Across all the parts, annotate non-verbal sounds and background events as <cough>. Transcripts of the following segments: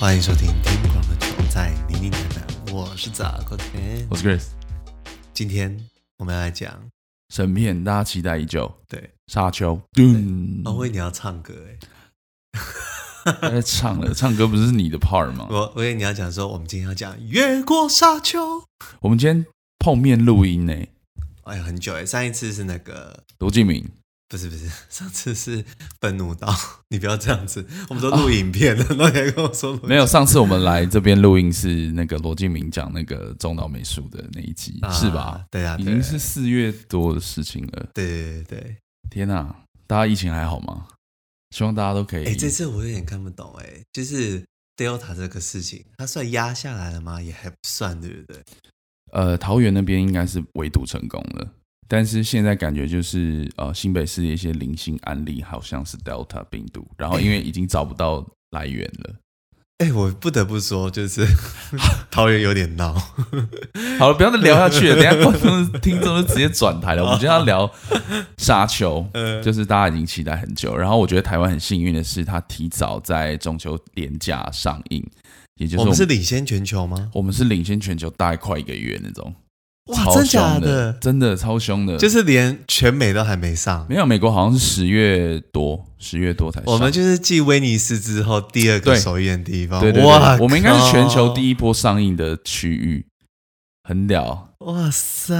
欢迎收听《听广的球在泥泞谈谈》，我是咋个天，我是 Grace。今天我们要来讲神片，大家期待已久。对，沙丘。嗯，我以为你要唱歌 <laughs> 哎，在唱了，唱歌不是你的 part 吗？我我以为你要讲说，我们今天要讲越过沙丘。我们今天碰面录音呢？哎呀，很久哎，上一次是那个罗敬明。不是不是，<laughs> 上次是愤怒到 <laughs> 你不要这样子。我们都录影片了，那、啊、你还跟我说没有？上次我们来这边录音是那个罗敬明讲那个中岛美术的那一集，啊、是吧？对啊，已经是四月多的事情了。对对对，对，天哪！大家疫情还好吗？希望大家都可以。哎，这次我有点看不懂哎，就是 Delta 这个事情，它算压下来了吗？也还不算，对不对？呃，桃园那边应该是围堵成功了。但是现在感觉就是，呃，新北市的一些零星案例好像是 Delta 病毒，然后因为已经找不到来源了。哎、欸，我不得不说，就是 <laughs> 桃园有点闹。<laughs> 好了，不要再聊下去了，等下观众听众就直接转台了。<laughs> 我们今天要聊沙丘，就是大家已经期待很久。然后我觉得台湾很幸运的是，它提早在中秋连假上映，也就是我们，我们是领先全球吗？我们是领先全球大概快一个月那种。哇，真假的？真的超凶的，就是连全美都还没上。没有，美国好像是十月多，十月多才上。我们就是继威尼斯之后第二个首映的地方。对对对，哇，我们应该是全球第一波上映的区域，很屌。哇塞，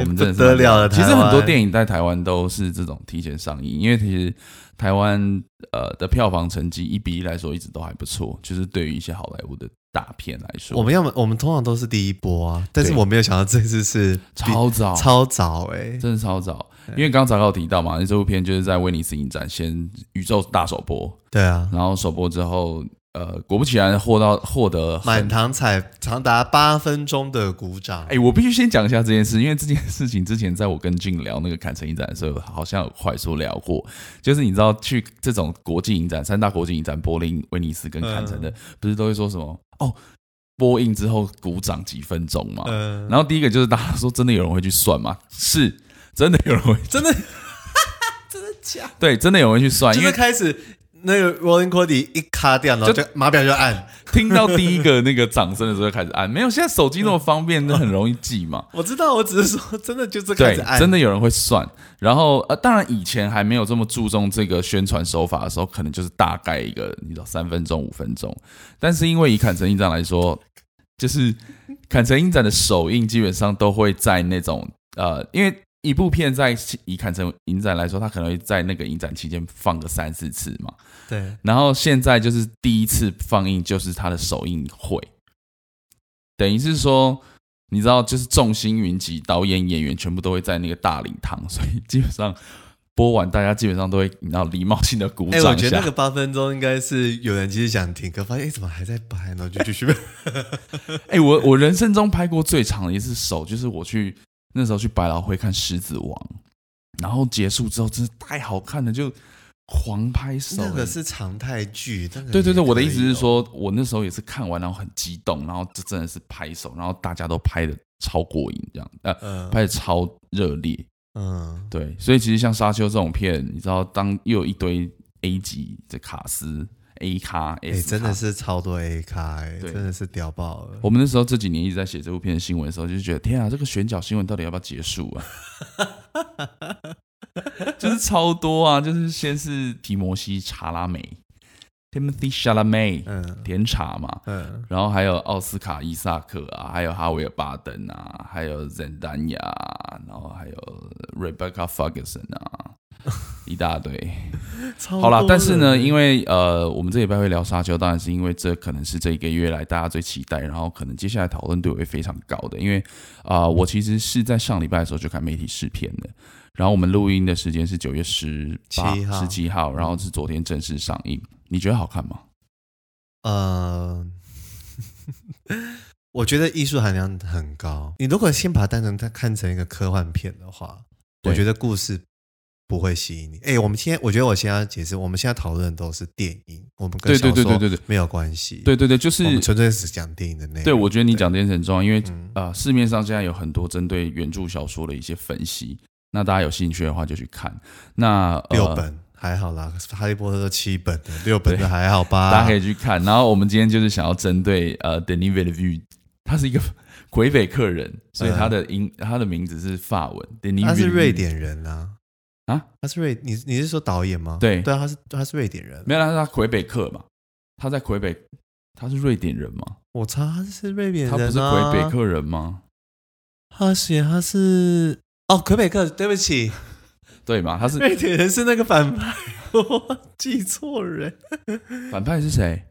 我们真的是得了了。其实很多电影在台湾都是这种提前上映，因为其实台湾呃的票房成绩一比一来说一直都还不错，就是对于一些好莱坞的。大片来说，我们要么我们通常都是第一波啊，但是我没有想到这次是超早超早哎、欸，真的超早。因为刚刚早有提到嘛，这部片就是在威尼斯影展先宇宙大首播，对啊，然后首播之后，呃，果不其然获到获得满堂彩长达八分钟的鼓掌。哎，我必须先讲一下这件事，因为这件事情之前在我跟俊聊那个坎城影展的时候，好像有快速聊过，就是你知道去这种国际影展，三大国际影展，柏林、威尼斯跟坎城的，嗯、不是都会说什么？哦，播映之后鼓掌几分钟嘛，嗯，然后第一个就是大家说，真的有人会去算吗？是，真的有人会，真的，<laughs> 真的假？对，真的有人会去算，因为开始。那个 Rolling Cody 一卡掉，然后就码表就按，听到第一个那个掌声的时候就开始按。没有，现在手机那么方便，那很容易记嘛。<laughs> 我知道，我只是说，真的就是开始按。真的有人会算。然后呃，当然以前还没有这么注重这个宣传手法的时候，可能就是大概一个你知道三分钟、五分钟。但是因为以坎城影展来说，<laughs> 就是坎城影展的首映基本上都会在那种呃，因为。一部片在以看成影展来说，它可能会在那个影展期间放个三四次嘛。对。然后现在就是第一次放映，就是它的首映会，等于是说，你知道，就是众星云集，导演、演员全部都会在那个大礼堂，<laughs> 所以基本上播完，大家基本上都会，你知道，礼貌性的鼓掌。哎，我觉得那个八分钟应该是有人其实想停，可发现哎，怎么还在拍呢？就继续。<laughs> 哎，我我人生中拍过最长的一次手，就是我去。那时候去百老汇看《狮子王》，然后结束之后真是太好看了，就狂拍手。那个是常态剧，对对对，我的意思是说，我那时候也是看完然后很激动，然后这真的是拍手，然后大家都拍的超过瘾，这样呃，嗯、拍的超热烈，嗯，对，所以其实像《沙丘》这种片，你知道，当又有一堆 A 级的卡司。A 咖，哎、欸，真的是超多 A 咖，哎，真的是屌爆了。我们那时候这几年一直在写这部片的新闻的时候，就觉得天啊，这个选角新闻到底要不要结束啊？<laughs> 就是超多啊，就是先是提摩西·查拉梅 （Timothy Chalamet），嗯，甜茶嘛，嗯，然后还有奥斯卡·伊萨克啊，还有哈维尔·巴登啊，还有 Zendaya，，然后还有 Rebecca Ferguson 啊。<laughs> 一大堆，好了，但是呢，因为呃，我们这礼拜会聊沙丘，当然是因为这可能是这一个月来大家最期待，然后可能接下来讨论度会非常高的。因为啊、呃，我其实是在上礼拜的时候就看媒体试片的，然后我们录音的时间是九月十八、十七号，然后是昨天正式上映。你觉得好看吗？呃，<laughs> 我觉得艺术含量很高。你如果先把它当成它看成一个科幻片的话，我觉得故事。不会吸引你。哎，我们现在，我觉得我现在要解释，我们现在讨论的都是电影，我们跟小说对对对对对没有关系。对对对，就是我们纯粹是讲电影的内容。对，我觉得你讲这件事很重要，因为啊、嗯呃，市面上现在有很多针对原著小说的一些分析，那大家有兴趣的话就去看。那、呃、六本。还好啦，哈利波特都七本的，六本的还好吧？<laughs> 大家可以去看。然后我们今天就是想要针对呃，Denis Villeneuve，他是一个魁北克人，所以他的英、嗯、他的名字是法文。他是瑞典人啊啊，他是瑞，你你是说导演吗？对对啊，他是他是瑞典人，没有，他是他魁北克嘛，他在魁北，他是瑞典人吗？我操，他是瑞典人、啊，他不是魁北克人吗？他写他是哦，魁北克，对不起。<laughs> 对嘛？他是瑞典人，是那个反派，<laughs> 我记错人。反派是谁？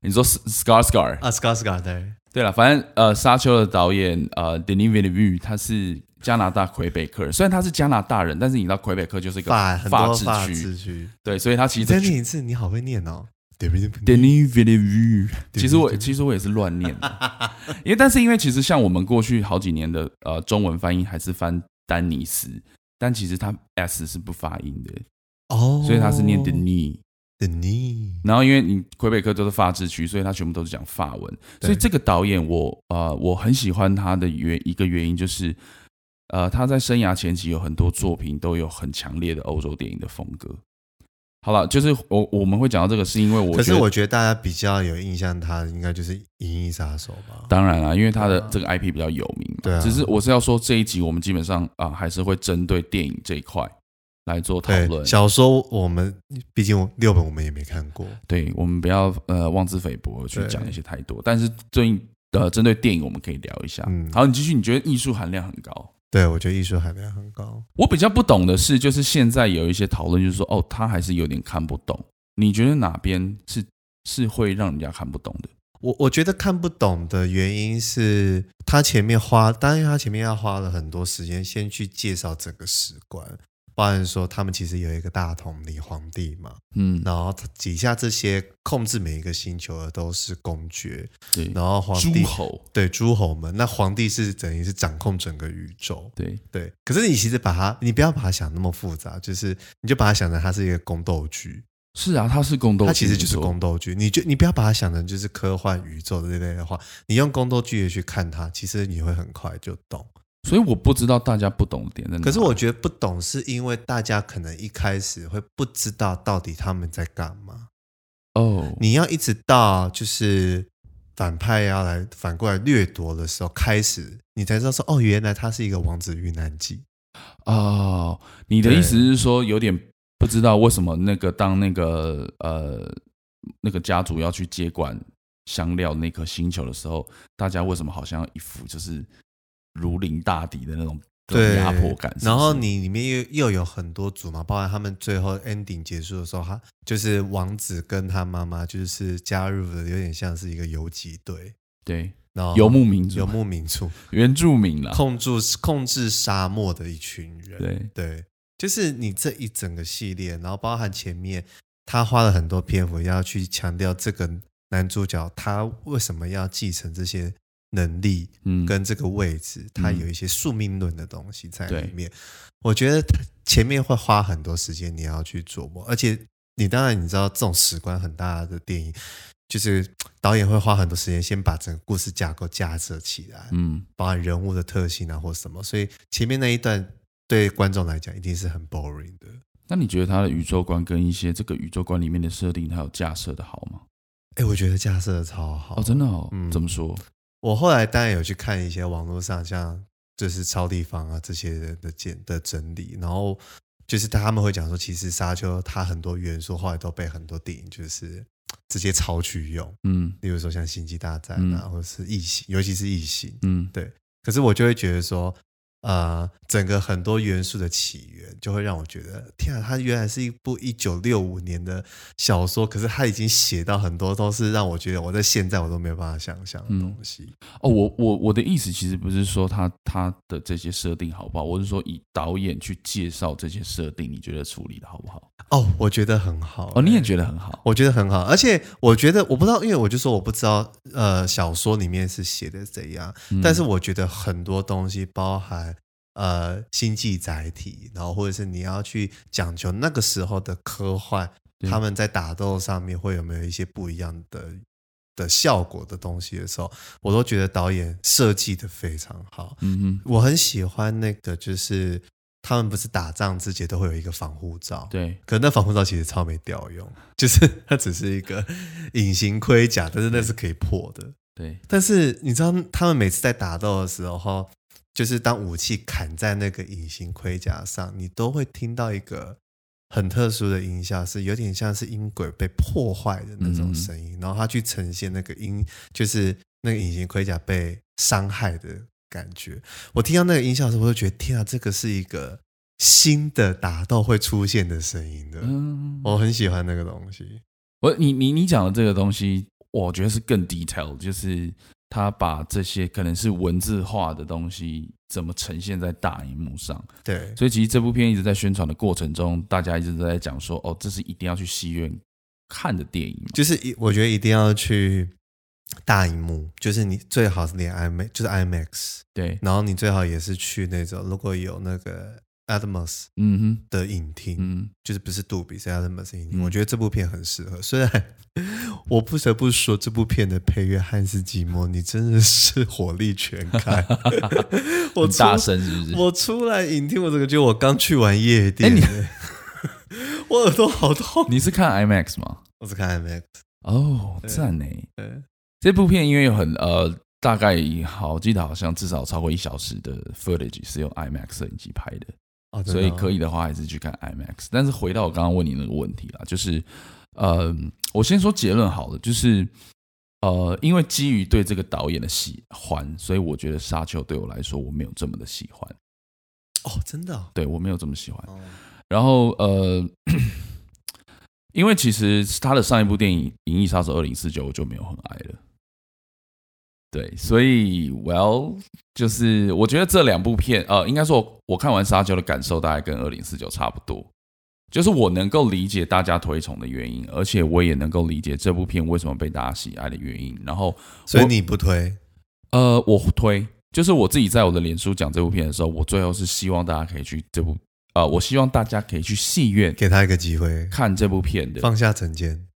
你说 Skarsgård 啊，Skarsgård 对。对了，反正呃，沙丘的导演呃，Denis Villeneuve 他是加拿大魁北克人。虽然他是加拿大人，但是你知道魁北克就是一个法法治区。对，所以他其实再念一次，你好会念哦。Denis Villeneuve 其实我其实我也是乱念的，<laughs> 因为但是因为其实像我们过去好几年的呃中文翻译还是翻丹尼斯。但其实他 S 是不发音的哦，所以他是念 Denis Denis。然后因为你魁北克都是法治区，所以他全部都是讲法文。所以这个导演我呃我很喜欢他的原一个原因就是，呃他在生涯前期有很多作品都有很强烈的欧洲电影的风格。好了，就是我我们会讲到这个，是因为我可是我觉得大家比较有印象，他应该就是《银翼杀手》吧？当然啦，因为他的这个 IP 比较有名嘛。对啊。只是我是要说这一集我们基本上啊，还是会针对电影这一块来做讨论。小说我们毕竟六本我们也没看过，对，我们不要呃妄自菲薄去讲一些太多。但是针呃针对电影我们可以聊一下。嗯。好，你继续，你觉得艺术含量很高？对，我觉得艺术含量很高。我比较不懂的是，就是现在有一些讨论，就是说，哦，他还是有点看不懂。你觉得哪边是是会让人家看不懂的？我我觉得看不懂的原因是他前面花，当然他前面要花了很多时间，先去介绍整个史观。包含说，他们其实有一个大统领皇帝嘛，嗯，然后底下这些控制每一个星球的都是公爵，对，然后皇帝诸侯，对，诸侯们，那皇帝是等于是掌控整个宇宙，对对。可是你其实把它，你不要把它想那么复杂，就是你就把它想成它是一个宫斗剧。是啊，它是宫斗剧，它其实就是宫斗剧。你就你不要把它想成就是科幻宇宙的这类的话，你用宫斗剧去看它，其实你会很快就懂。所以我不知道大家不懂的点在哪。可是我觉得不懂是因为大家可能一开始会不知道到底他们在干嘛。哦，你要一直到就是反派要来反过来掠夺的时候开始，你才知道说哦，原来他是一个王子遇难记。哦，你的意思是说有点不知道为什么那个当那个呃那个家族要去接管香料那颗星球的时候，大家为什么好像一副就是。如临大敌的那种压迫感是是，然后你里面又又有很多组嘛，包含他们最后 ending 结束的时候，他就是王子跟他妈妈就是加入的，有点像是一个游击队，对，然后游牧民族，游牧民族，原住民了，控制控制沙漠的一群人，对。对，就是你这一整个系列，然后包含前面他花了很多篇幅要去强调这个男主角他为什么要继承这些。能力，嗯，跟这个位置，嗯，它有一些宿命论的东西在里面。我觉得前面会花很多时间，你要去琢磨。而且，你当然你知道，这种史观很大的电影，就是导演会花很多时间，先把整个故事架构架设起来，嗯，包含人物的特性啊，或什么。所以前面那一段对观众来讲，一定是很 boring 的。那你觉得他的宇宙观跟一些这个宇宙观里面的设定，还有架设的好吗？哎，我觉得架设的超好哦，真的哦，嗯，怎么说？我后来当然有去看一些网络上像就是超地方啊这些人的简的整理，然后就是他们会讲说，其实沙丘它很多元素后来都被很多电影就是直接抄去用，嗯，例如说像星际大战啊，嗯、或者是异形，尤其是异形，嗯，对。可是我就会觉得说。呃，整个很多元素的起源，就会让我觉得，天啊，它原来是一部一九六五年的小说，可是它已经写到很多都是让我觉得我在现在我都没有办法想象的东西。嗯、哦，我我我的意思其实不是说他他的这些设定好不好，我是说以导演去介绍这些设定，你觉得处理的好不好？哦，我觉得很好。哦，你也觉得很好？我觉得很好，而且我觉得我不知道，因为我就说我不知道，呃，小说里面是写的怎样，嗯、但是我觉得很多东西包含。呃，星际载体，然后或者是你要去讲求那个时候的科幻，他们在打斗上面会有没有一些不一样的的效果的东西的时候，我都觉得导演设计的非常好。嗯哼，我很喜欢那个，就是他们不是打仗之前都会有一个防护罩，对，可是那防护罩其实超没屌用，<laughs> 就是它只是一个隐形盔甲，但是那是可以破的。对，但是你知道他们每次在打斗的时候，就是当武器砍在那个隐形盔甲上，你都会听到一个很特殊的音效，是有点像是音轨被破坏的那种声音，嗯、然后它去呈现那个音，就是那个隐形盔甲被伤害的感觉。我听到那个音效的时候，我就觉得天啊，这个是一个新的打斗会出现的声音的。嗯，我很喜欢那个东西。我你你你讲的这个东西。我觉得是更 detail，就是他把这些可能是文字化的东西怎么呈现在大荧幕上。对，所以其实这部片一直在宣传的过程中，大家一直都在讲说，哦，这是一定要去戏院看的电影，就是一我觉得一定要去大荧幕，就是你最好是连 IMAX，就是 IMAX，对，然后你最好也是去那种如果有那个。Atmos 嗯哼的影厅，嗯，就是不是杜比，是 Atmos 影厅。嗯、我觉得这部片很适合。虽然我不得不说，这部片的配乐汉斯季默，你真的是火力全开。<laughs> 我大声是不是？我出来影厅，我这个觉得我刚去完夜店。欸、<laughs> 我耳朵好痛。你是看 IMAX 吗？我是看 IMAX。哦，赞呢。对，这部片因为有很呃，大概好记得好像至少超过一小时的 footage 是用 IMAX 摄影机拍的。哦，所以可以的话，还是去看 IMAX。但是回到我刚刚问你那个问题啦，就是，呃，我先说结论好了，就是，呃，因为基于对这个导演的喜欢，所以我觉得《沙丘》对我来说我没有这么的喜欢。哦，真的？对，我没有这么喜欢。然后，呃，<coughs> 因为其实他的上一部电影《银翼杀手二零四九》我就没有很爱了。对，所以，Well，就是我觉得这两部片，呃，应该说，我看完《沙丘》的感受大概跟《二零四九》差不多，就是我能够理解大家推崇的原因，而且我也能够理解这部片为什么被大家喜爱的原因。然后，所以你不推？呃，我推，就是我自己在我的脸书讲这部片的时候，我最后是希望大家可以去这部，呃，我希望大家可以去戏院给他一个机会看这部片的，放下成见。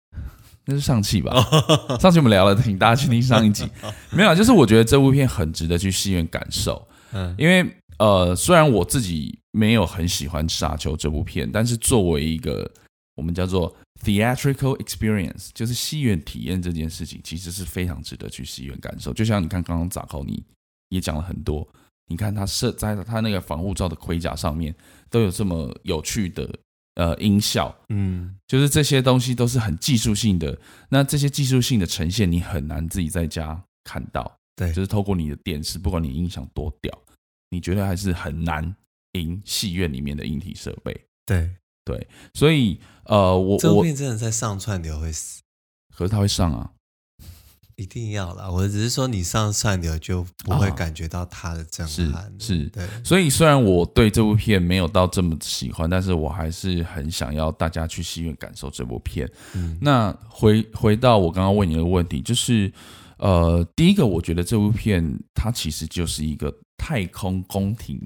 那是上期吧？<laughs> 上期我们聊了，请大家去听上一集。<laughs> 没有，就是我觉得这部片很值得去戏院感受。嗯，因为呃，虽然我自己没有很喜欢《沙丘》这部片，但是作为一个我们叫做 theatrical experience，就是戏院体验这件事情，其实是非常值得去戏院感受。就像你看，刚刚杂扣你也讲了很多，你看他设在他那个防护罩的盔甲上面，都有这么有趣的。呃，音效，嗯，就是这些东西都是很技术性的。那这些技术性的呈现，你很难自己在家看到。对，就是透过你的电视，不管你音响多屌，你觉得还是很难赢戏院里面的硬体设备。对对，所以呃，我这部片真的在上串流会死，可是它会上啊。一定要啦！我只是说，你上串流就不会感觉到它的震撼。啊、是，是对。所以虽然我对这部片没有到这么喜欢，但是我还是很想要大家去戏院感受这部片。嗯、那回回到我刚刚问你的问题，就是呃，第一个，我觉得这部片它其实就是一个太空宫廷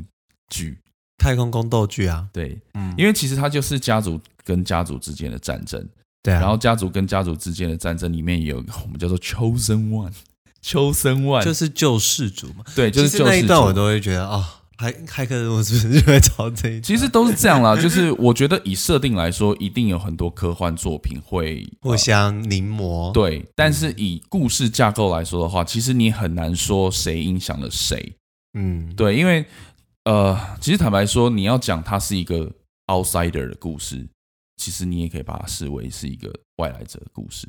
剧、太空宫斗剧啊。对，嗯，因为其实它就是家族跟家族之间的战争。对啊，然后家族跟家族之间的战争里面也有 <laughs> 我们叫做 chosen one，chosen one 就是救世主嘛。对，就是救世主。那一段我都会觉得啊，骇、哦、骇客任务是不是就会找这一？其实都是这样啦，<laughs> 就是我觉得以设定来说，一定有很多科幻作品会互相临摹。对，但是以故事架构来说的话，其实你很难说谁影响了谁。嗯，对，因为呃，其实坦白说，你要讲它是一个 outsider 的故事。其实你也可以把它视为是一个外来者的故事。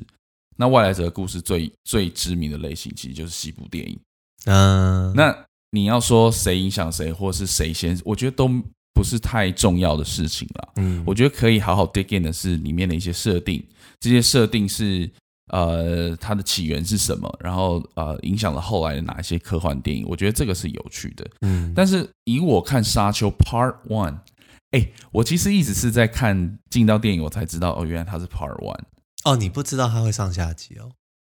那外来者的故事最最知名的类型，其实就是西部电影。嗯，那你要说谁影响谁，或是谁先，我觉得都不是太重要的事情了。嗯，我觉得可以好好 dig in 的是里面的一些设定，这些设定是呃它的起源是什么，然后呃影响了后来的哪一些科幻电影，我觉得这个是有趣的。嗯，但是以我看《沙丘》Part One。哎、欸，我其实一直是在看进到电影，我才知道哦，原来它是 Part One。哦，你不知道它会上下集哦？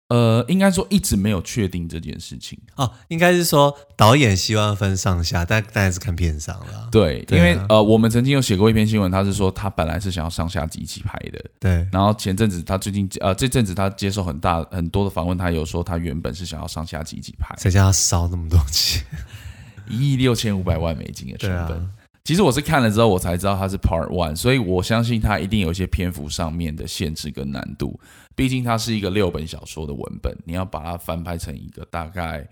呃，应该说一直没有确定这件事情。哦，应该是说导演希望分上下，但当然是看片商了。对，对啊、因为呃，我们曾经有写过一篇新闻，他是说他本来是想要上下集一起拍的。对。然后前阵子他最近呃这阵子他接受很大很多的访问，他有说他原本是想要上下集一起拍。谁叫他烧那么多钱？一亿六千五百万美金的成本。其实我是看了之后我才知道它是 Part One，所以我相信它一定有一些篇幅上面的限制跟难度。毕竟它是一个六本小说的文本，你要把它翻拍成一个大概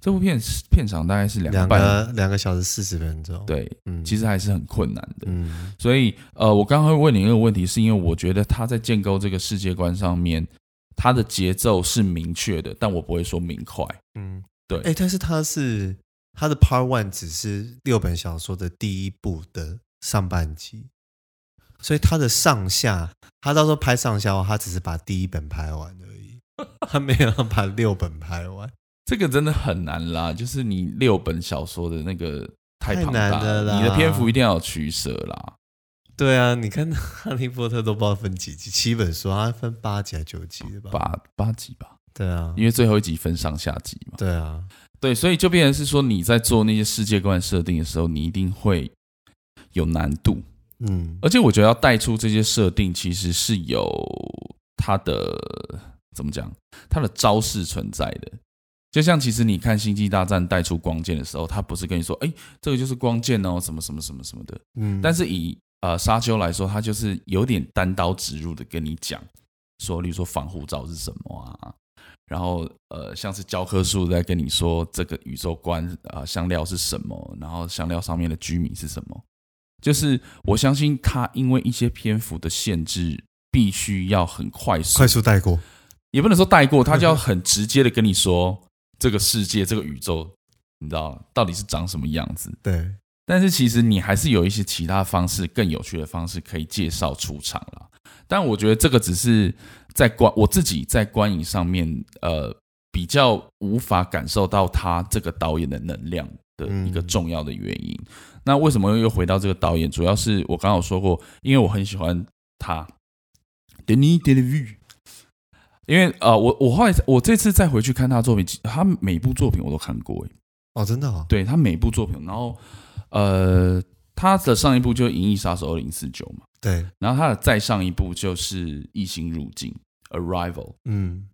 这部片片长大概是两个两个小时四十分钟。对，嗯，其实还是很困难的。嗯，所以呃，我刚刚会问你一个问题，是因为我觉得他在建构这个世界观上面，他的节奏是明确的，但我不会说明快。嗯，对。哎、欸，但是他是。他的 Part One 只是六本小说的第一部的上半集，所以他的上下，他到时候拍上下他只是把第一本拍完而已，<laughs> 他没有把六本拍完。这个真的很难啦，就是你六本小说的那个太庞大了，太难了啦，你的篇幅一定要有取舍啦。对啊，你看《哈利波特》都不知道分几集，七本书，它分八集还是九集吧？八八集吧。对啊，因为最后一集分上下集嘛。对啊。对，所以就变成是说，你在做那些世界观设定的时候，你一定会有难度，嗯，而且我觉得要带出这些设定，其实是有它的怎么讲，它的招式存在的。就像其实你看《星际大战》带出光剑的时候，他不是跟你说，哎，这个就是光剑哦，什么什么什么什么的，嗯，但是以呃沙丘来说，他就是有点单刀直入的跟你讲，说，例如说防护罩是什么啊。然后，呃，像是教科书在跟你说这个宇宙观啊、呃，香料是什么？然后香料上面的居民是什么？就是我相信他因为一些篇幅的限制，必须要很快速、快速带过，也不能说带过，他就要很直接的跟你说这个世界、这个宇宙，你知道到底是长什么样子？对。但是其实你还是有一些其他方式，更有趣的方式可以介绍出场了。但我觉得这个只是。在观我自己在观影上面，呃，比较无法感受到他这个导演的能量的一个重要的原因。嗯、那为什么又回到这个导演？主要是我刚刚有说过，因为我很喜欢他，Denis Villeneuve。因为呃，我我后来我这次再回去看他的作品，他每部作品我都看过，哎，哦，真的啊、哦？对，他每部作品，然后呃，他的上一部就《银翼杀手二零四九》嘛。对，然后他的再上一部就是《异形入境》（Arrival）。嗯，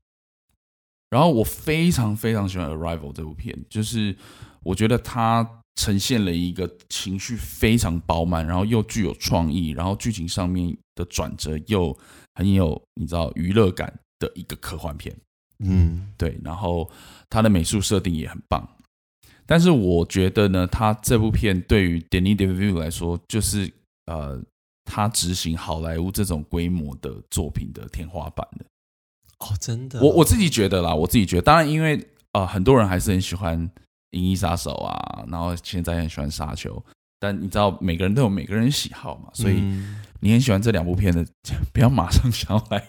然后我非常非常喜欢《Arrival》这部片，就是我觉得它呈现了一个情绪非常饱满，然后又具有创意，然后剧情上面的转折又很有你知道娱乐感的一个科幻片。嗯，对，然后它的美术设定也很棒，但是我觉得呢，他这部片对于 Denis Villeneuve 来说，就是呃。他执行好莱坞这种规模的作品的天花板了。哦，真的，我我自己觉得啦，我自己觉得，当然，因为呃，很多人还是很喜欢《银翼杀手》啊，然后现在很喜欢《沙丘》，但你知道，每个人都有每个人喜好嘛，所以。嗯你很喜欢这两部片的，<laughs> 不要马上想要来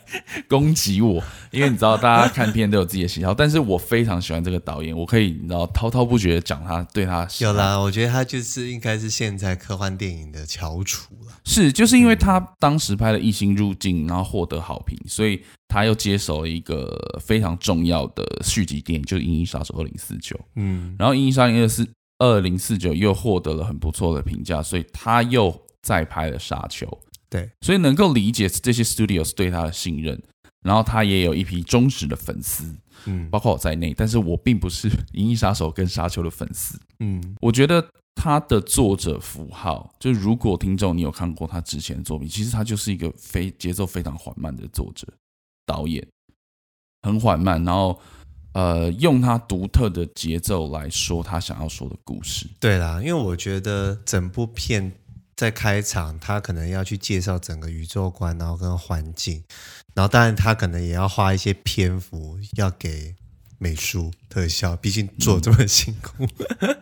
攻击我，因为你知道大家看片都有自己的喜好，但是我非常喜欢这个导演，我可以你知道滔滔不绝的讲他对他有啦，我觉得他就是应该是现在科幻电影的翘楚了。是，就是因为他当时拍了《异星入境》，然后获得好评，所以他又接手了一个非常重要的续集电影，就是《银翼杀手二零四九》。嗯，然后《银翼杀手二四二零四九》又获得了很不错的评价，所以他又再拍了《沙丘》。对，所以能够理解这些 studios 对他的信任，然后他也有一批忠实的粉丝，嗯，包括我在内。但是我并不是《银翼杀手》跟《沙丘》的粉丝，嗯，我觉得他的作者符号，就如果听众你有看过他之前的作品，其实他就是一个非节奏非常缓慢的作者导演，很缓慢，然后呃，用他独特的节奏来说他想要说的故事。对啦，因为我觉得整部片。在开场，他可能要去介绍整个宇宙观，然后跟环境，然后当然他可能也要花一些篇幅要给美术特效，毕竟做这么辛苦。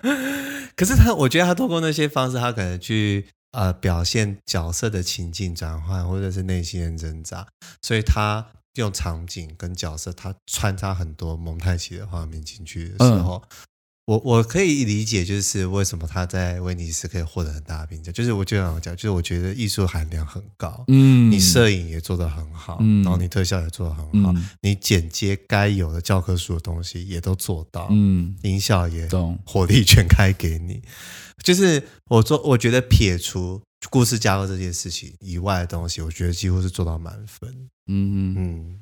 嗯、<laughs> 可是他，我觉得他通过那些方式，他可能去呃表现角色的情境转换，或者是内心的挣扎，所以他用场景跟角色，他穿插很多蒙太奇的画面进去的时候。嗯我我可以理解，就是为什么他在威尼斯可以获得很大的评价。就是我就想讲，就是我觉得艺术含量很高，嗯，你摄影也做得很好，嗯，然后你特效也做得很好，嗯，你剪接该有的教科书的东西也都做到，嗯，音效也火力全开给你。就是我做，我觉得撇除故事架构这件事情以外的东西，我觉得几乎是做到满分，嗯嗯。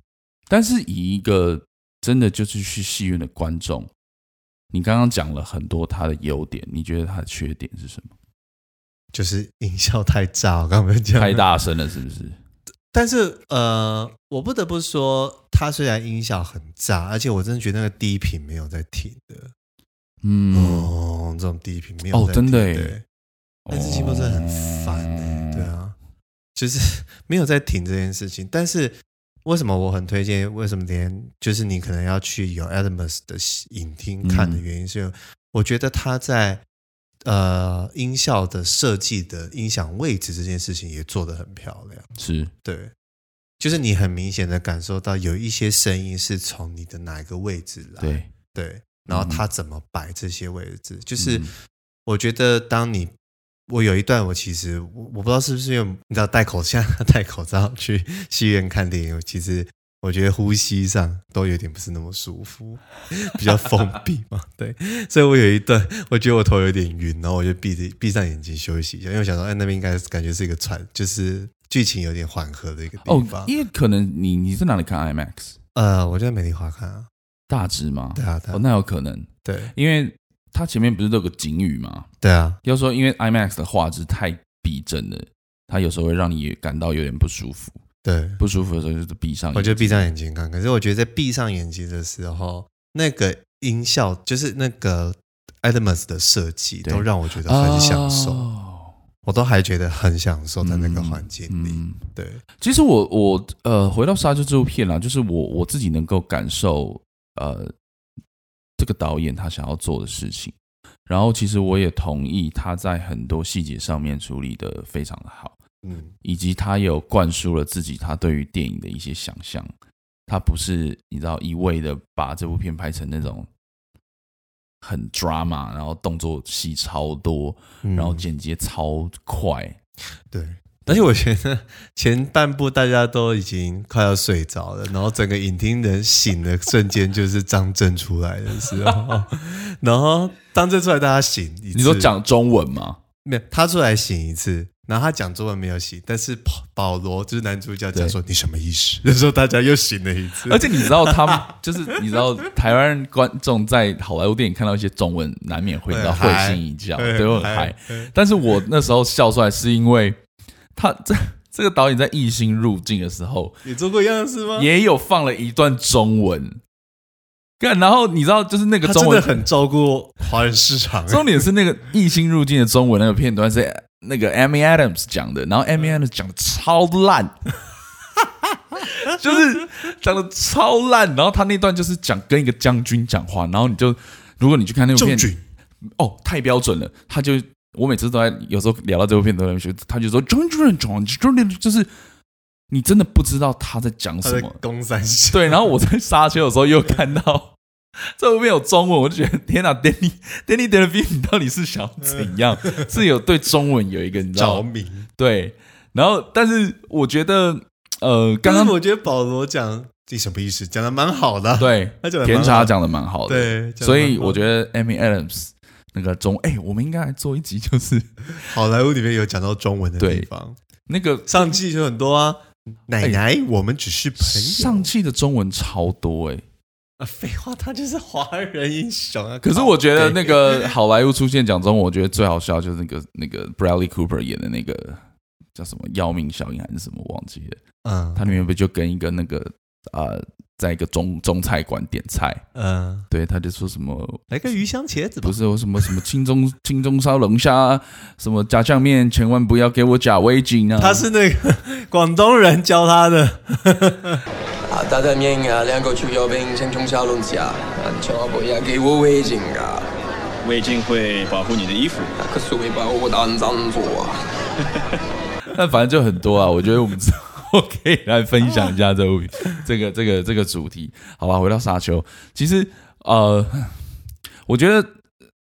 但是以一个真的就是去戏院的观众。你刚刚讲了很多他的优点，你觉得他的缺点是什么？就是音效太炸，我刚刚讲太大声了，是不是？但是呃，我不得不说，它虽然音效很炸，而且我真的觉得那个低频没有在停的。嗯，哦，这种低频没有。哦，真的耶。但是其实真的很烦哎，对啊，就是 <laughs> 没有在停这件事情。但是为什么我很推荐？为什么连就是你可能要去有 Atmos 的影厅看的原因，是因为我觉得他在呃音效的设计的音响位置这件事情也做得很漂亮。是对，就是你很明显的感受到有一些声音是从你的哪一个位置来，对对，然后他怎么摆这些位置，就是我觉得当你。我有一段，我其实我我不知道是不是因为你知道戴口罩，戴口罩去戏院看电影，其实我觉得呼吸上都有点不是那么舒服，<laughs> 比较封闭嘛。<laughs> 对，所以我有一段，我觉得我头有点晕，然后我就闭着闭上眼睛休息一下，因为我想说，哎，那边应该感觉是一个传，就是剧情有点缓和的一个地方。哦，因为可能你你在哪里看 IMAX？呃，我在美丽华看啊，大直吗？对啊，对啊，哦，那有可能，对，因为。它前面不是都有个警语吗？对啊，要说因为 IMAX 的画质太逼真了，它有时候会让你感到有点不舒服。对，不舒服的时候就是闭上眼睛。我就闭上眼睛看。可是我觉得在闭上眼睛的时候，那个音效就是那个 Atmos 的设计，都让我觉得很享受。哦。我都还觉得很享受在那个环境里。嗯。对，其实我我呃回到沙丘这部片啦，就是我我自己能够感受呃。这个导演他想要做的事情，然后其实我也同意他在很多细节上面处理的非常的好，嗯，以及他有灌输了自己他对于电影的一些想象，他不是你知道一味的把这部片拍成那种很 drama，然后动作戏超多，然后剪接超快，对。而且我觉得前半部大家都已经快要睡着了，然后整个影厅人醒的瞬间就是张震出来的时候，<laughs> 然后张震出来大家醒一次。你说讲中文吗？没有，他出来醒一次，然后他讲中文没有醒，但是保保罗就是男主角讲说你什么意思？那时候大家又醒了一次。而且你知道他们就是你知道台湾观众在好莱坞电影看到一些中文，难免会你知道会心一笑，对，会很嗨。但是我那时候笑出来是因为。他这 <laughs> 这个导演在异星入境的时候也做过一样的事吗？也有放了一段中文，干，然后你知道，就是那个中文很照顾华人市场。重点是那个异星入境的中文那个片段是那个 Amy Adams 讲的，然后 Amy Adams 讲的超烂，<laughs> 就是讲的超烂。然后他那段就是讲跟一个将军讲话，然后你就如果你去看那个片，哦，太标准了，他就。我每次都在，有时候聊到这部片，都在说，他就说中中中中，就是你真的不知道他在讲什么。东山对，然后我在沙丘的时候又看到这部片有中文，我就觉得天哪，Danny Danny DeVito，你到底是想怎样？是有对中文有一个你知道着迷？对，然后但是我觉得，呃，刚刚我觉得保罗讲这什么意思？讲的蛮好的，对，他讲甜茶讲的蛮好的，对，所以我觉得 Amy Adams。那个中哎、欸，我们应该来做一集，就是 <laughs> 好莱坞里面有讲到中文的地方。那个上汽就很多啊，奶奶，欸、我们只是朋友。上汽的中文超多哎、欸，啊，废话，他就是华人英雄啊。可是我觉得那个好莱坞出现讲中文，我觉得最好笑就是那个那个 Bradley Cooper 演的那个叫什么《要命效应》还是什么忘记了。嗯，他里面不就跟一个那个啊。呃在一个中中菜馆点菜，嗯，对，他就说什么来个鱼香茄子吧，不是，我什么什么清中清中烧龙虾，什么炸酱面，千万不要给我假味精啊！他是那个广东人教他的。啊，炸酱面啊，两个猪油饼，清中烧龙虾，千万不要给我味精啊！味精会保护你的衣服，可是会把我当脏做啊！<laughs> 但反正就很多啊，我觉得我们知道。我可以来分享一下这部 <laughs> 这个这个这个主题，好吧？回到沙丘，其实呃，我觉得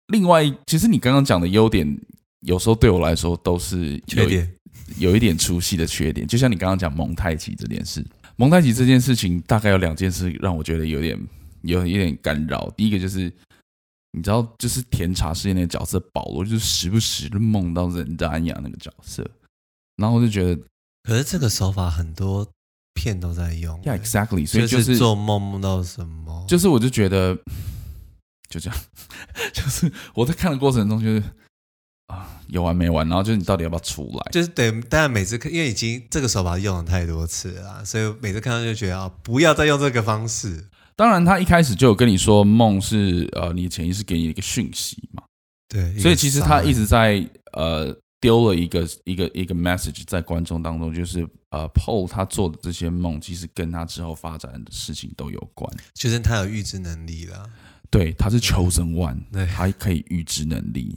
另外，其实你刚刚讲的优点，有时候对我来说都是有缺点，有一点出戏的缺点。就像你刚刚讲蒙太奇这件事，蒙太奇这件事情大概有两件事让我觉得有点有有点干扰。第一个就是你知道，就是甜茶饰演那个角色保罗，就是时不时的梦到任达安雅那个角色，然后我就觉得。可是这个手法很多片都在用，Yeah，exactly，所以就是做梦梦到什么，就是我就觉得 <sighs> 就这样，<laughs> 就是我在看的过程中，就是啊，有完没完？然后就是你到底要不要出来？就是对，当然每次看，因为已经这个手法用了太多次了，所以每次看到就觉得啊，不要再用这个方式。当然，他一开始就有跟你说梦是呃，你潜意识给你一个讯息嘛。对，所以其实他一直在呃丢了一个一个一个 message 在观众当中，就是呃 Paul 他做的这些梦，其实跟他之后发展的事情都有关。就是他有预知能力了，对，他是 chosen one，对，他可以预知能力。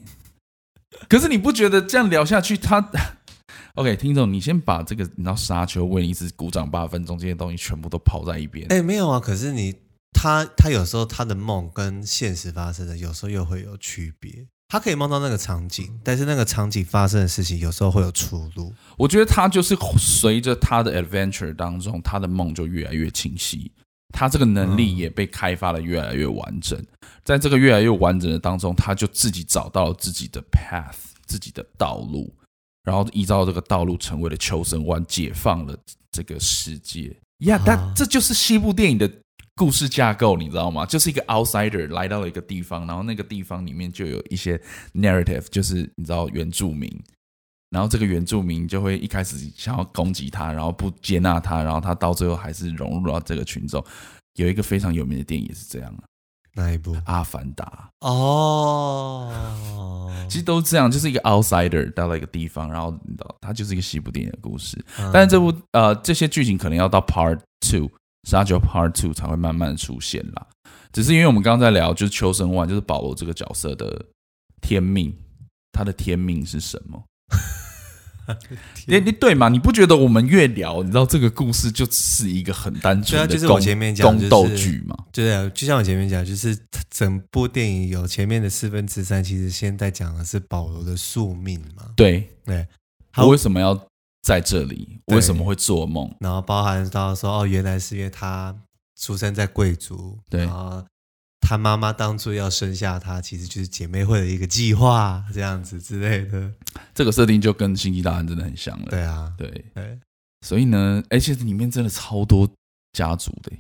可是你不觉得这样聊下去，他 <laughs> OK？听众，你先把这个你知道沙丘为你一直鼓掌八分钟这些东西全部都抛在一边。哎，没有啊，可是你他他有时候他的梦跟现实发生的有时候又会有区别。他可以梦到那个场景，但是那个场景发生的事情有时候会有出入。我觉得他就是随着他的 adventure 当中，他的梦就越来越清晰，他这个能力也被开发的越来越完整。在这个越来越完整的当中，他就自己找到了自己的 path，自己的道路，然后依照这个道路成为了求生湾，解放了这个世界。呀、yeah，但这就是西部电影的。故事架构你知道吗？就是一个 outsider 来到了一个地方，然后那个地方里面就有一些 narrative，就是你知道原住民，然后这个原住民就会一开始想要攻击他，然后不接纳他，然后他到最后还是融入到这个群众。有一个非常有名的电影也是这样，哪一部？阿凡达。哦，其实都是这样，就是一个 outsider 到了一个地方，然后你知道，它就是一个西部电影的故事。但是这部呃这些剧情可能要到 part two。沙丘 Part Two 才会慢慢出现啦，只是因为我们刚刚在聊，就是 Chosen One，就是保罗这个角色的天命，他的天命是什么？<laughs> 你你对嘛？你不觉得我们越聊，你知道这个故事就是一个很单纯的宫，就是我前面讲宫斗剧嘛？对啊，就像我前面讲，就是整部电影有前面的四分之三，其实现在讲的是保罗的宿命嘛？对对，他为什么要？在这里为什么会做梦？然后包含到说哦，原来是因为他出生在贵族，对，然后他妈妈当初要生下他，其实就是姐妹会的一个计划，这样子之类的。这个设定就跟《星际大战》真的很像了。对啊，对对。所以呢，而且里面真的超多家族的，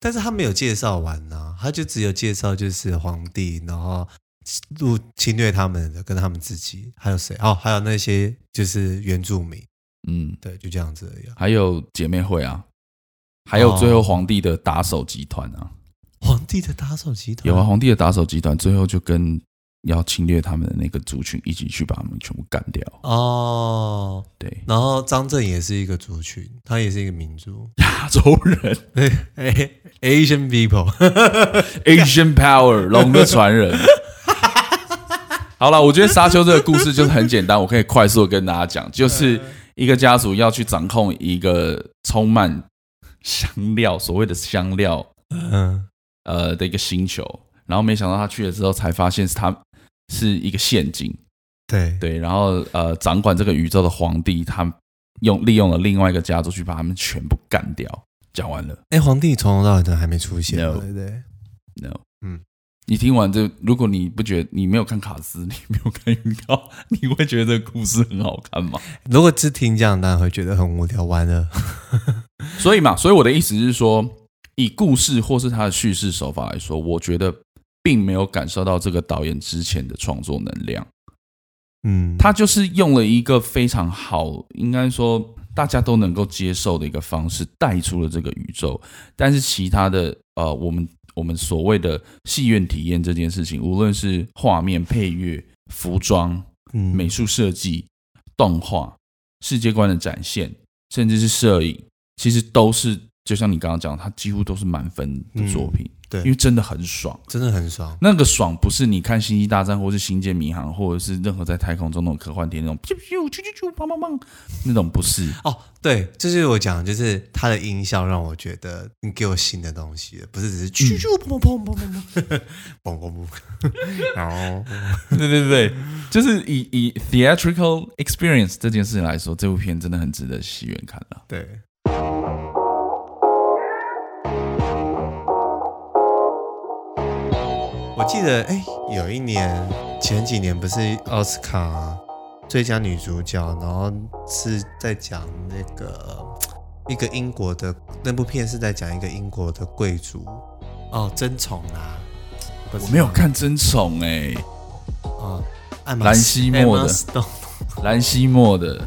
但是他没有介绍完呢、啊，他就只有介绍就是皇帝，然后。入侵略他们的，跟他们自己，还有谁？哦，还有那些就是原住民，嗯，对，就这样子而已。还有姐妹会啊，还有最后皇帝的打手集团啊，皇帝的打手集团有啊，皇帝的打手集团最后就跟要侵略他们的那个族群一起去把他们全部干掉。哦，对，然后张震也是一个族群，他也是一个民族，亚洲人，对，Asian people，Asian power，龙的传人。好了，我觉得沙丘这个故事就是很简单，我可以快速的跟大家讲，就是 <laughs> 一个家族要去掌控一个充满香料，所谓的香料，嗯，呃的一个星球，然后没想到他去了之后，才发现是他是一个陷阱，对。对，然后呃，掌管这个宇宙的皇帝，他用利用了另外一个家族去把他们全部干掉。讲完了，哎，皇帝从头到尾都还没出现对对，no，嗯。你听完这，如果你不觉得你没有看卡斯，你没有看预告，你会觉得这个故事很好看吗？如果只听这样，当然会觉得很无聊，完了。<laughs> 所以嘛，所以我的意思是说，以故事或是他的叙事手法来说，我觉得并没有感受到这个导演之前的创作能量。嗯，他就是用了一个非常好，应该说大家都能够接受的一个方式带出了这个宇宙，但是其他的呃，我们。我们所谓的戏院体验这件事情，无论是画面、配乐、服装、美术设计、动画、世界观的展现，甚至是摄影，其实都是就像你刚刚讲，它几乎都是满分的作品。对，因为真的很爽，真的很爽。那个爽不是你看《星际大战》或是《星舰迷航》，或者是任何在太空中那种科幻片那种啾啾啾啾啾砰砰砰那种不是哦。对，这就是我讲，就是它的音效让我觉得你给我新的东西，不是只是啾啾砰砰砰砰砰砰砰砰砰。<laughs> <laughs> 然后，<laughs> 对对对，就是以以 theatrical experience 这件事情来说，这部片真的很值得戏院看了。对。我记得，哎，有一年前几年不是奥斯卡最佳女主角，然后是在讲那个一个英国的那部片是在讲一个英国的贵族。哦，争宠啊，我没有看争宠哎，啊，兰西莫的，<laughs> 兰西莫的。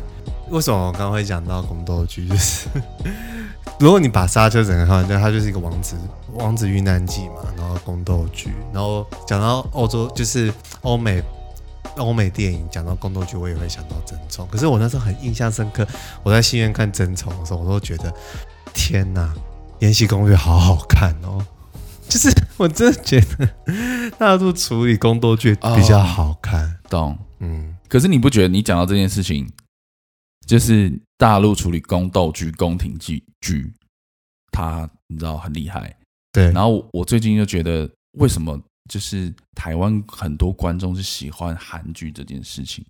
为什么我刚刚会讲到宫斗剧？就是如果你把刹车整个看完，就它就是一个王子王子遇难记嘛，然后宫斗剧，然后讲到欧洲就是欧美欧美电影，讲到宫斗剧，我也会想到争宠。可是我那时候很印象深刻，我在戏院看争宠的时候，我都觉得天哪，《延禧攻略》好好看哦。就是我真的觉得大陆处理宫斗剧比较好看，哦、懂？嗯。可是你不觉得你讲到这件事情？就是大陆处理宫斗剧、宫廷剧剧，他你知道很厉害。对，然后我最近就觉得，为什么就是台湾很多观众是喜欢韩剧这件事情？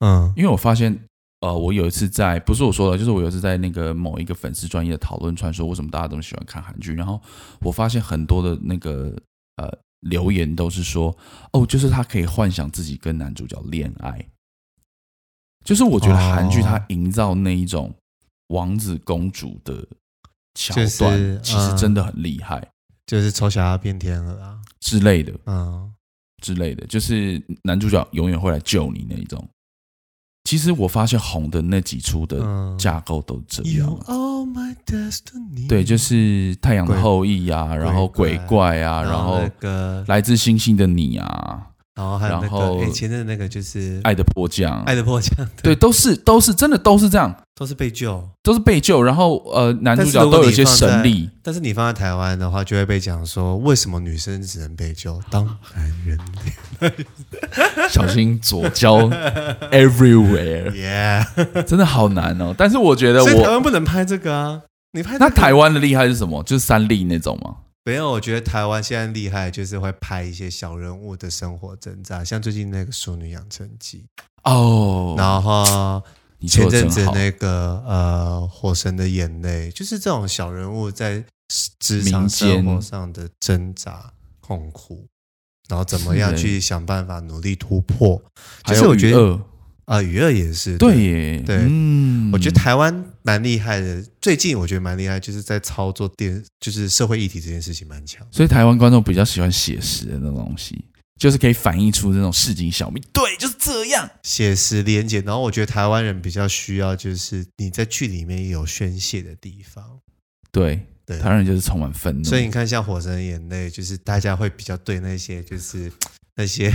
嗯，因为我发现，呃，我有一次在不是我说的，就是我有一次在那个某一个粉丝专业的讨论串说，为什么大家都喜欢看韩剧？然后我发现很多的那个呃留言都是说，哦，就是他可以幻想自己跟男主角恋爱。就是我觉得韩剧它营造那一种王子公主的桥段，其实真的很厉害，就是丑小鸭变天鹅啊。之类的，嗯，之类的，就是男主角永远会来救你那一种。其实我发现红的那几出的架构都这样，对，就是太阳的后裔啊，然后鬼怪啊，然后来自星星的你啊。然后还有那个前面的那个就是爱的迫降，爱的迫降，对，都是都是真的都是这样，都是被救，都是被救。然后呃，男主角都有一些神力。但是你放在台湾的话，就会被讲说，为什么女生只能被救？当男人小心左交 <laughs> everywhere，Yeah，真的好难哦。但是我觉得我台湾不能拍这个啊，你拍那台湾的厉害是什么？就是三立那种吗？没有，我觉得台湾现在厉害，就是会拍一些小人物的生活挣扎，像最近那个《淑女养成记》哦，然后前阵子那个呃《火神的眼泪》，就是这种小人物在职场生活上的挣扎、痛苦，然后怎么样去想办法努力突破，就是我觉得。啊，与恶也是对耶，对，嗯，我觉得台湾蛮厉害的。最近我觉得蛮厉害，就是在操作电，就是社会议题这件事情蛮强。所以台湾观众比较喜欢写实的那种东西，就是可以反映出这种市井小民。对，就是这样，写实连结。然后我觉得台湾人比较需要，就是你在剧里面有宣泄的地方。对，对，台湾人就是充满愤怒。所以你看，像《火神的眼泪》，就是大家会比较对那些，就是 <tsk> 那些。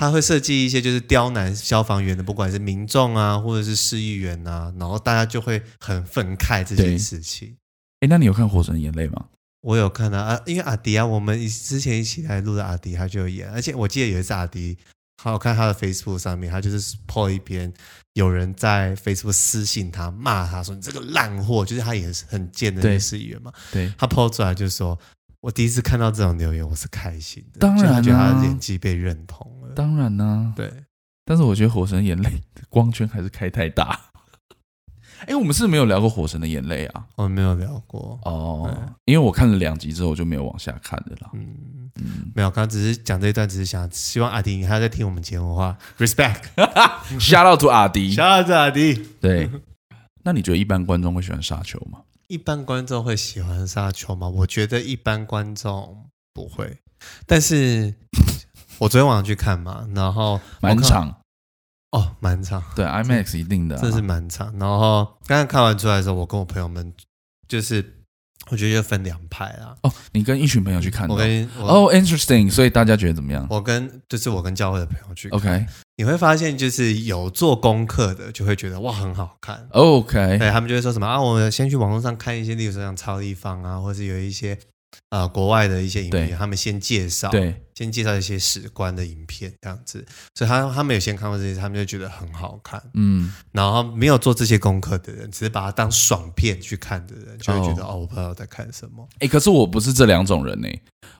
他会设计一些就是刁难消防员的，不管是民众啊，或者是市议员啊，然后大家就会很愤慨这件事情。哎，那你有看《火神的眼泪》吗？我有看啊，啊，因为阿迪啊，我们之前一起来录的阿迪，他就有演，而且我记得有一次阿迪，好，我看他的 Facebook 上面，他就是 po 一篇，有人在 Facebook 私信他骂他说你这个烂货，就是他也是很贱的那个市议员嘛，对，他 po 出来就说。我第一次看到这种留言，我是开心的。当然、啊，觉得他的演技被认同了。当然呢、啊，对。但是我觉得《火神的眼泪》光圈还是开太大。<laughs> 哎，我们是没有聊过《火神的眼泪》啊？我们没有聊过哦。因为我看了两集之后，我就没有往下看的了。嗯嗯，没有，刚刚只是讲这一段，只是想希望阿迪你还在听我们节目的话，respect，shout <laughs> out to 阿迪，shout out to 阿迪。对。那你觉得一般观众会喜欢沙丘吗？一般观众会喜欢沙丘吗？我觉得一般观众不会，但是我昨天晚上去看嘛，然后满场哦，满场，对，IMAX 一定的、啊，这是满场。然后刚刚看完出来的时候，我跟我朋友们就是。我觉得就分两派啦。哦，你跟一群朋友去看的。我跟哦、oh,，interesting。所以大家觉得怎么样？我跟就是我跟教会的朋友去看。OK，你会发现就是有做功课的就会觉得哇很好看。OK，对他们就会说什么啊，我们先去网络上看一些，例如说像超立方啊，或是有一些。呃，国外的一些影片，他们先介绍，对，先介绍一些史观的影片，这样子，所以他他们有先看过这些，他们就觉得很好看，嗯，然后没有做这些功课的人，只是把它当爽片去看的人，就会觉得哦，哦，我不知道在看什么。哎，可是我不是这两种人呢，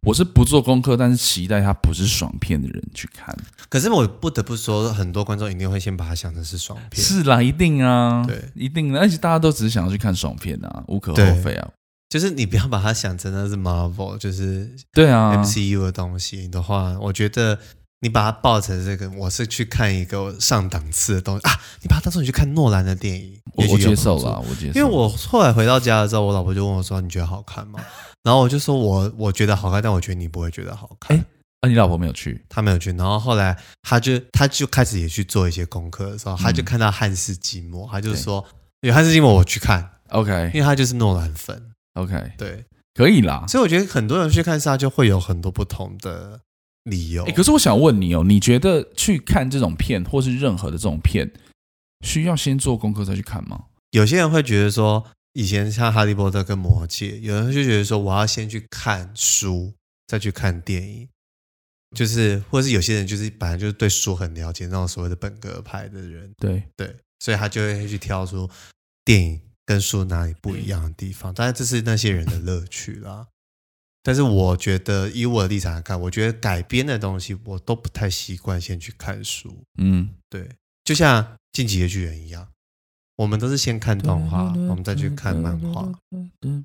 我是不做功课，但是期待它不是爽片的人去看。可是我不得不说，很多观众一定会先把它想成是爽片，是啦，一定啊，对，一定的，而且大家都只是想要去看爽片啊，无可厚非啊。就是你不要把它想成那是 Marvel，就是对啊 MCU 的东西的话，我觉得你把它抱成这个，我是去看一个上档次的东西啊。你把它当成你去看诺兰的电影，我我接受了，我接受。因为我后来回到家的时候，我老婆就问我说：“你觉得好看吗？”然后我就说我：“我我觉得好看，但我觉得你不会觉得好看。”哎，啊，你老婆没有去，她没有去。然后后来，她就她就开始也去做一些功课的时候，她就看到汉斯季默，他就说，因为汉斯季默我去看，OK，因为她就是诺兰粉，OK，对，可以啦。所以我觉得很多人去看沙就会有很多不同的理由。哎，可是我想问你哦，你觉得去看这种片，或是任何的这种片，需要先做功课再去看吗？有些人会觉得说，以前像《哈利波特》跟《魔戒》，有人就觉得说，我要先去看书，再去看电影。就是，或者是有些人就是本来就是对书很了解，那种所谓的本格派的人，对对，所以他就会去挑出电影跟书哪里不一样的地方。当然，这是那些人的乐趣啦。但是，我觉得以我的立场来看，我觉得改编的东西我都不太习惯先去看书。嗯，对，就像《进击的巨人》一样，我们都是先看动画，我们再去看漫画。嗯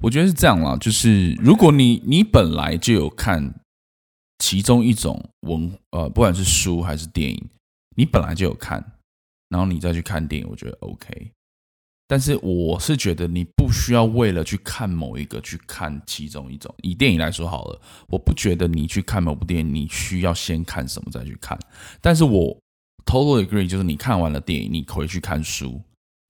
我觉得是这样啦，就是如果你你本来就有看。其中一种文呃，不管是书还是电影，你本来就有看，然后你再去看电影，我觉得 OK。但是我是觉得你不需要为了去看某一个去看其中一种。以电影来说好了，我不觉得你去看某部电影，你需要先看什么再去看。但是我 totally agree，就是你看完了电影，你回去看书。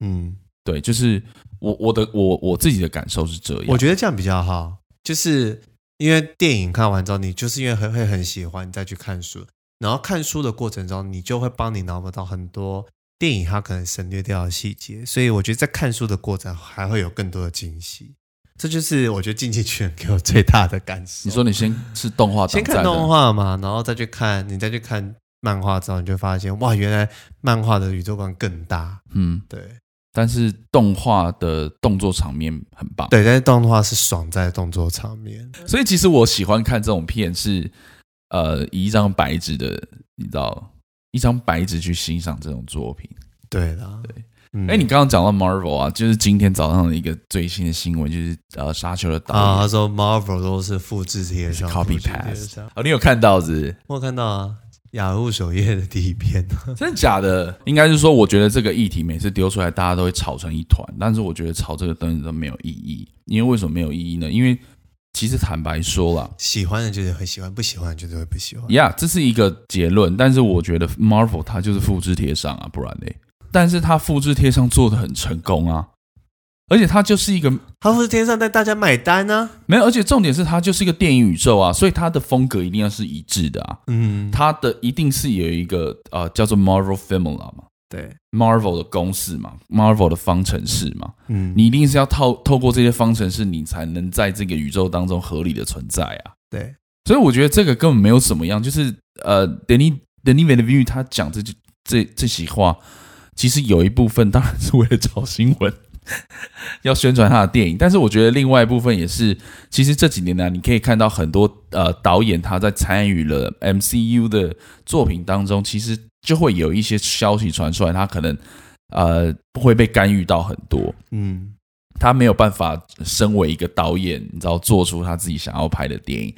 嗯，对，就是我我的我我自己的感受是这样。我觉得这样比较好，就是。因为电影看完之后，你就是因为很会很喜欢，你再去看书，然后看书的过程中，你就会帮你脑补到很多电影它可能省略掉的细节，所以我觉得在看书的过程还会有更多的惊喜。这就是我觉得进击巨人给我最大的感受。你说你先是动画，先看动画嘛，然后再去看，你再去看漫画之后，你就发现哇，原来漫画的宇宙观更大。嗯，对。但是动画的动作场面很棒，对，但是动画是爽在动作场面，所以其实我喜欢看这种片是，呃，以一张白纸的，你知道，一张白纸去欣赏这种作品。对的，对。哎、嗯，你刚刚讲到 Marvel 啊，就是今天早上的一个最新的新闻，就是呃，沙丘的导演啊，他说 Marvel 都是复制贴上，copy paste。哦，你有看到是不是？我有看到啊。雅虎首页的第一篇，<laughs> 真的假的？应该是说，我觉得这个议题每次丢出来，大家都会吵成一团。但是我觉得吵这个东西都没有意义，因为为什么没有意义呢？因为其实坦白说啦，喜欢的就是会喜欢，不喜欢的就是会不喜欢。呀，这是一个结论。但是我觉得 Marvel 它就是复制贴上啊，不然嘞？但是它复制贴上做的很成功啊。而且它就是一个，它复制贴上带大家买单呢、啊？没有，而且重点是它就是一个电影宇宙啊，所以它的风格一定要是一致的啊。嗯，它的一定是有一个呃叫做 Marvel Formula 嘛，对，Marvel 的公式嘛，Marvel 的方程式嘛。嗯，你一定是要透透过这些方程式，你才能在这个宇宙当中合理的存在啊。对，所以我觉得这个根本没有什么样，就是呃，Denis Denis Villeneuve 他讲这句这这席话，其实有一部分当然是为了找新闻。<laughs> 要宣传他的电影，但是我觉得另外一部分也是，其实这几年呢，你可以看到很多呃导演他在参与了 MCU 的作品当中，其实就会有一些消息传出来，他可能呃会被干预到很多，嗯，他没有办法身为一个导演，你知道做出他自己想要拍的电影，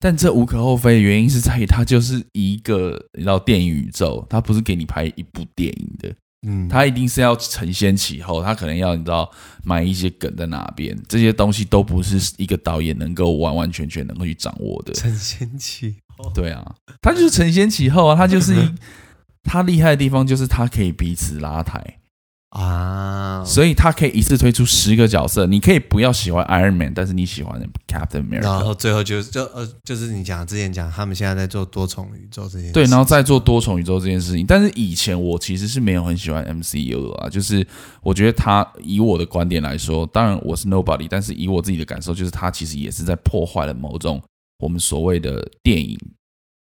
但这无可厚非，原因是在于他就是一个你知道电影宇宙，他不是给你拍一部电影的。嗯，他一定是要承先启后，他可能要你知道埋一些梗在哪边，这些东西都不是一个导演能够完完全全能够去掌握的。承先启后，对啊，他就是承先启后啊，他就是一 <laughs> <laughs> 他厉害的地方就是他可以彼此拉抬。啊，所以他可以一次推出十个角色，你可以不要喜欢 Iron Man，但是你喜欢 Captain America，然后最后就就呃就是你讲之前讲他们现在在做多重宇宙这件事，对，然后再做多重宇宙这件事情。但是以前我其实是没有很喜欢 MCU 的啊，就是我觉得他以我的观点来说，当然我是 Nobody，但是以我自己的感受，就是他其实也是在破坏了某种我们所谓的电影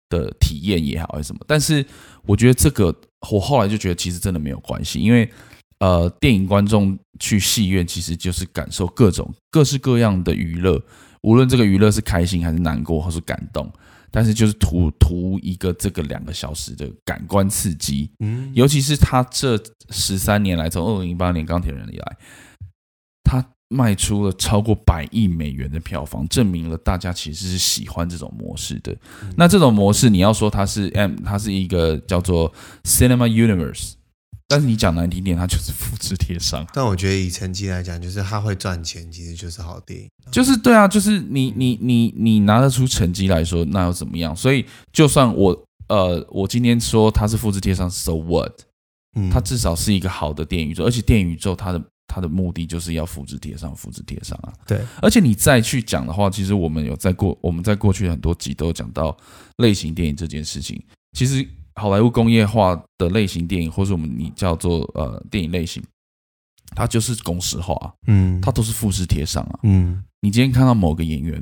的体验也好还是什么。但是我觉得这个我后来就觉得其实真的没有关系，因为。呃，电影观众去戏院其实就是感受各种各式各样的娱乐，无论这个娱乐是开心还是难过，或是感动，但是就是图图一个这个两个小时的感官刺激。嗯，尤其是他这十三年来，从二零零八年钢铁人以来，他卖出了超过百亿美元的票房，证明了大家其实是喜欢这种模式的。那这种模式，你要说它是 M，它是一个叫做 Cinema Universe。但是你讲难听点，它就是复制贴上。但我觉得以成绩来讲，就是它会赚钱，其实就是好电影。就是对啊，就是你你你你拿得出成绩来说，那又怎么样？所以就算我呃，我今天说它是复制贴上，so what？嗯，它至少是一个好的电影宇宙，而且电影宇宙它的。它的目的就是要复制贴上，复制贴上啊。对，而且你再去讲的话，其实我们有在过，我们在过去很多集都有讲到类型电影这件事情。其实好莱坞工业化的类型电影，或者我们你叫做呃电影类型，它就是公式化，嗯，它都是复制贴上啊，嗯。你今天看到某个演员，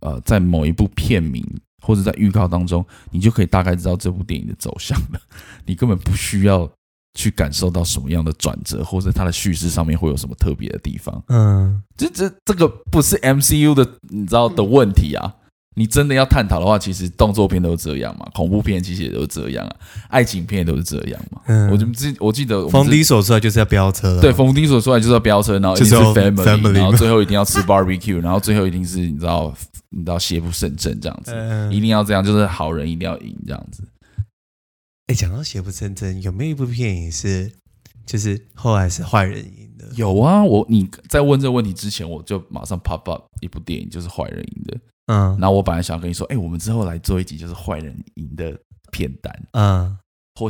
呃，在某一部片名或者在预告当中，你就可以大概知道这部电影的走向了，<laughs> 你根本不需要。去感受到什么样的转折，或者它的叙事上面会有什么特别的地方？嗯，这这这个不是 MCU 的，你知道的问题啊。你真的要探讨的话，其实动作片都是这样嘛，恐怖片其实也都是这样啊，爱情片也都是这样嘛。嗯，我就记我记得冯迪所出来就是要飙车，对，冯迪所出来就是要飙车，然后一定是 family，, family 然后最后一定要吃 barbecue，然后最后一定是你知道你知道邪不胜正这样子，嗯，一定要这样，就是好人一定要赢这样子。哎，讲到邪不胜正，有没有一部电影是，就是后来是坏人赢的？有啊，我你在问这个问题之前，我就马上 pop up 一部电影，就是坏人赢的。嗯，然后我本来想跟你说，哎，我们之后来做一集，就是坏人赢的片单。嗯，或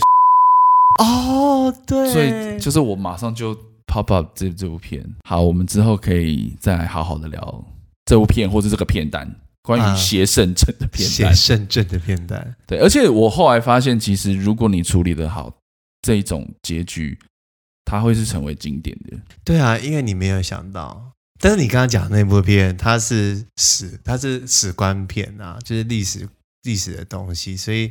哦，对，所以就是我马上就 pop up 这这部片。好，我们之后可以再好好的聊这部片，或者这个片单。关于邪圣症的片段，邪圣症的片段，对，而且我后来发现，其实如果你处理得好，这种结局，它会是成为经典的。对啊，因为你没有想到，但是你刚刚讲那部片，它是史，它是史观片啊，就是历史历史的东西，所以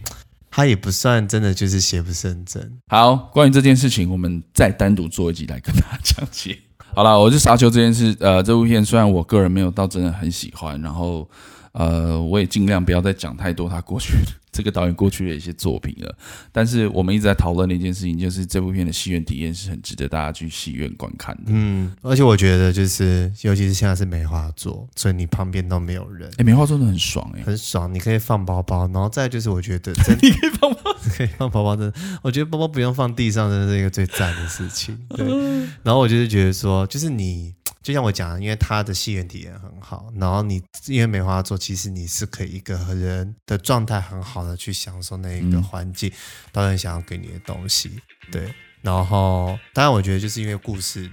它也不算真的就是邪不胜正。好，关于这件事情，我们再单独做一集来跟大家讲解。<laughs> 好了，我就沙丘这件事，呃，这部片虽然我个人没有到真的很喜欢，然后。呃，我也尽量不要再讲太多他过去这个导演过去的一些作品了。但是我们一直在讨论的一件事情，就是这部片的戏院体验是很值得大家去戏院观看的。嗯，而且我觉得就是，尤其是现在是梅花座，所以你旁边都没有人。哎，梅花座真的很爽哎、欸，很爽，你可以放包包，然后再就是我觉得真的，你可以放包，<laughs> 可以放包包，真的，我觉得包包不用放地上，真的是一个最赞的事情。对，<laughs> 然后我就是觉得说，就是你。就像我讲的，因为他的戏院体验很好，然后你因为梅花座，其实你是可以一个人的状态很好的去享受那一个环境，嗯、导演想要给你的东西，对。然后当然，我觉得就是因为故事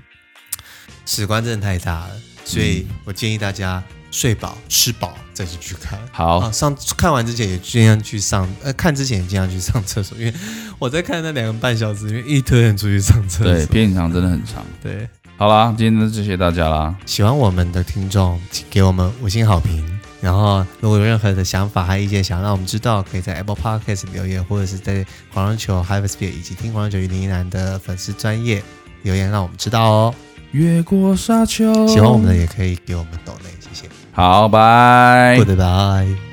史观真的太大了，所以我建议大家睡饱吃饱再去去看。好，啊、上看完之前也尽量去上，呃，看之前也尽量去上厕所，因为我在看那两个半小时，因为一堆人出去上厕所，对，片场真的很长，对。好啦，今天就谢谢大家啦！喜欢我们的听众，请给我们五星好评。然后，如果有任何的想法和意见，想让我们知道，可以在 Apple Podcast 留言，或者是在狂热球 Hypersphere 以及听狂热球与林南的粉丝专页留言，让我们知道哦。越过沙丘，喜欢我们的也可以给我们抖内，谢谢。好，拜，拜拜。